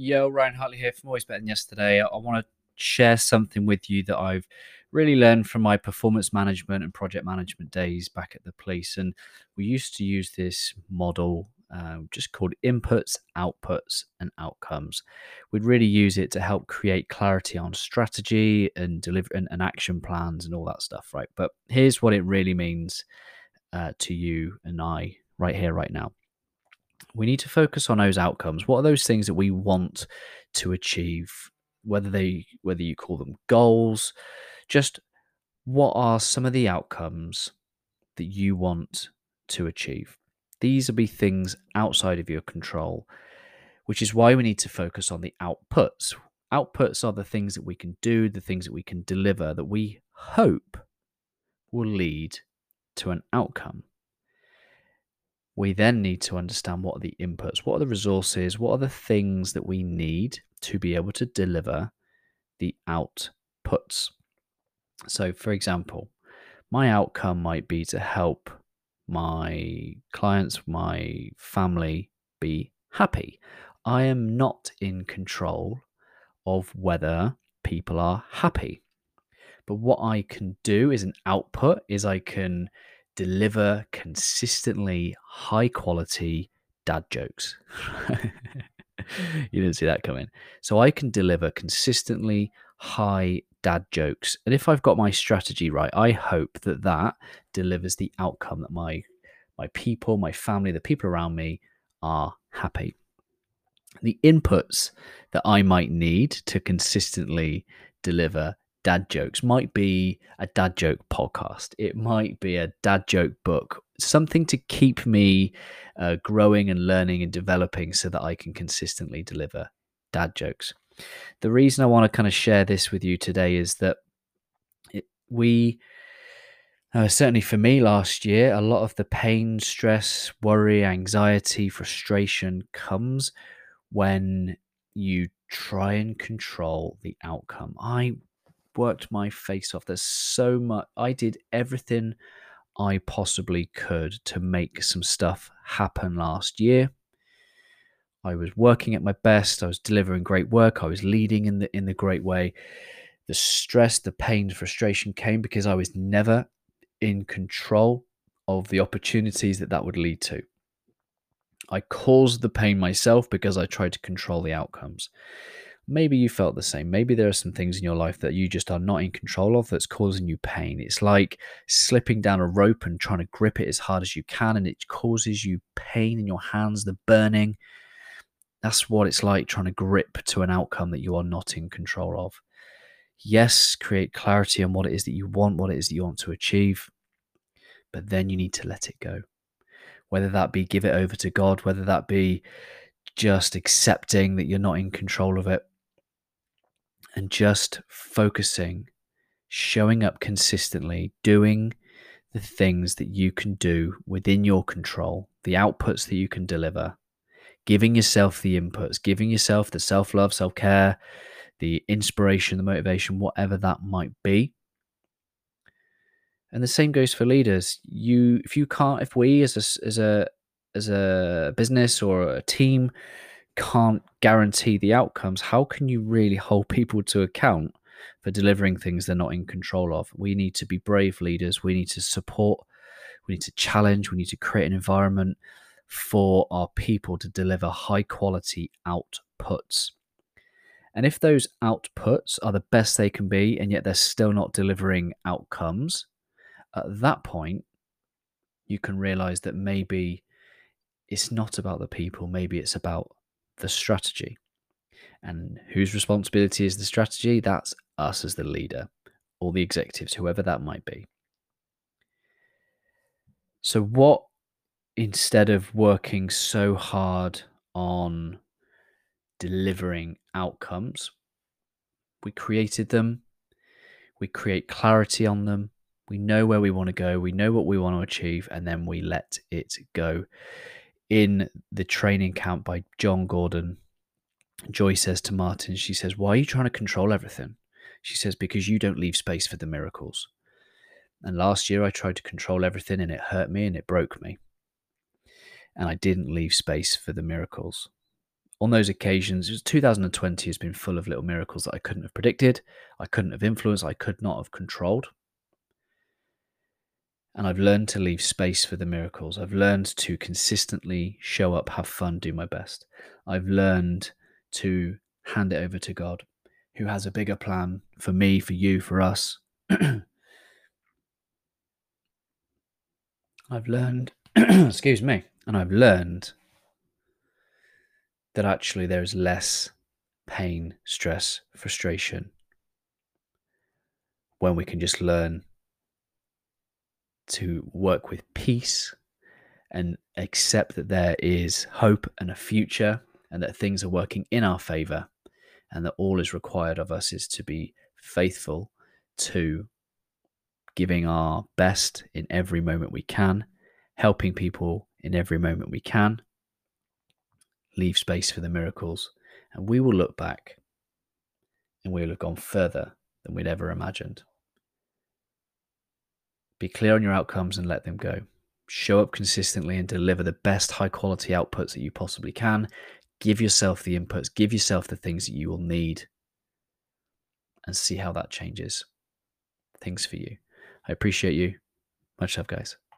Yo, Ryan Hartley here from Always Better Than Yesterday. I want to share something with you that I've really learned from my performance management and project management days back at the police. And we used to use this model uh, just called inputs, outputs, and outcomes. We'd really use it to help create clarity on strategy and deliver and, and action plans and all that stuff, right? But here's what it really means uh, to you and I right here, right now we need to focus on those outcomes. What are those things that we want to achieve? Whether they whether you call them goals, just what are some of the outcomes that you want to achieve? These will be things outside of your control, which is why we need to focus on the outputs. Outputs are the things that we can do, the things that we can deliver that we hope will lead to an outcome we then need to understand what are the inputs, what are the resources, what are the things that we need to be able to deliver the outputs. So, for example, my outcome might be to help my clients, my family be happy. I am not in control of whether people are happy. But what I can do is an output is I can deliver consistently high quality dad jokes. you didn't see that coming. So I can deliver consistently high dad jokes. And if I've got my strategy right, I hope that that delivers the outcome that my my people, my family, the people around me are happy. The inputs that I might need to consistently deliver dad jokes. Might be a dad joke podcast. It might be a dad joke book. Something to keep me uh, growing and learning and developing so that i can consistently deliver dad jokes. The reason i want to kind of share this with you today is that it, we uh, certainly for me last year a lot of the pain stress worry anxiety frustration comes when you try and control the outcome. I worked my face off. There's so much. I did everything I possibly could to make some stuff happen last year. I was working at my best. I was delivering great work. I was leading in the in the great way. The stress, the pain, the frustration came because I was never in control of the opportunities that that would lead to. I caused the pain myself because I tried to control the outcomes maybe you felt the same. Maybe there are some things in your life that you just are not in control of that's causing you pain. It's like slipping down a rope and trying to grip it as hard as you can, and it causes you pain in your hands, the burning. That's what it's like trying to grip to an outcome that you are not in control of. Yes, create clarity on what it is that you want, what it is that you want to achieve, but then you need to let it go. Whether that be give it over to God, whether that be just accepting that you're not in control of it, and just focusing, showing up consistently, doing the things that you can do within your control, the outputs that you can deliver, giving yourself the inputs, giving yourself the self love, self care, the inspiration, the motivation, whatever that might be. And the same goes for leaders. You, if you can't, if we as a as a as a business or a team can't guarantee the outcomes, how can you really hold people to account for delivering things they're not in control of? We need to be brave leaders. We need to support, we need to challenge, we need to create an environment for our people to deliver high quality outputs. And if those outputs are the best they can be, and yet they're still not delivering outcomes, at that point, you can realize that maybe it's not about the people, maybe it's about the strategy. And whose responsibility is the strategy? That's us as the leader or the executives, whoever that might be. So, what instead of working so hard on delivering outcomes, we created them, we create clarity on them, we know where we want to go, we know what we want to achieve, and then we let it go in the training camp by Jon Gordon, Joy says to Martin, she says, Why are you trying to control everything? She says, Because you don't leave space for the miracles. And last year I tried to control everything and it hurt me and it broke me. And I didn't leave space for the miracles. on those occasions, 2020 has been full of little miracles that I couldn't have predicted, I couldn't have influenced, I could not have controlled. And I've learned to leave space for the miracles. I've learned to consistently show up, have fun, do my best. I've learned to hand it over to God, who has a bigger plan for me, for you, for us. I've learned, excuse me, and I've learned that actually there is less pain, stress, frustration when we can just learn to work with peace and accept that there is hope and a future and that things are working in our favor and that all is required of us is to be faithful to giving our best in every moment we can, helping people in every moment we can, leave space for the miracles, and we will look back and we will have gone further than we'd ever imagined. Be clear on your outcomes and let them go. Show up consistently and deliver the best high quality outputs that you possibly can. Give yourself the inputs, give yourself the things that you will need, and see how that changes things for you. I appreciate you. Much love, guys.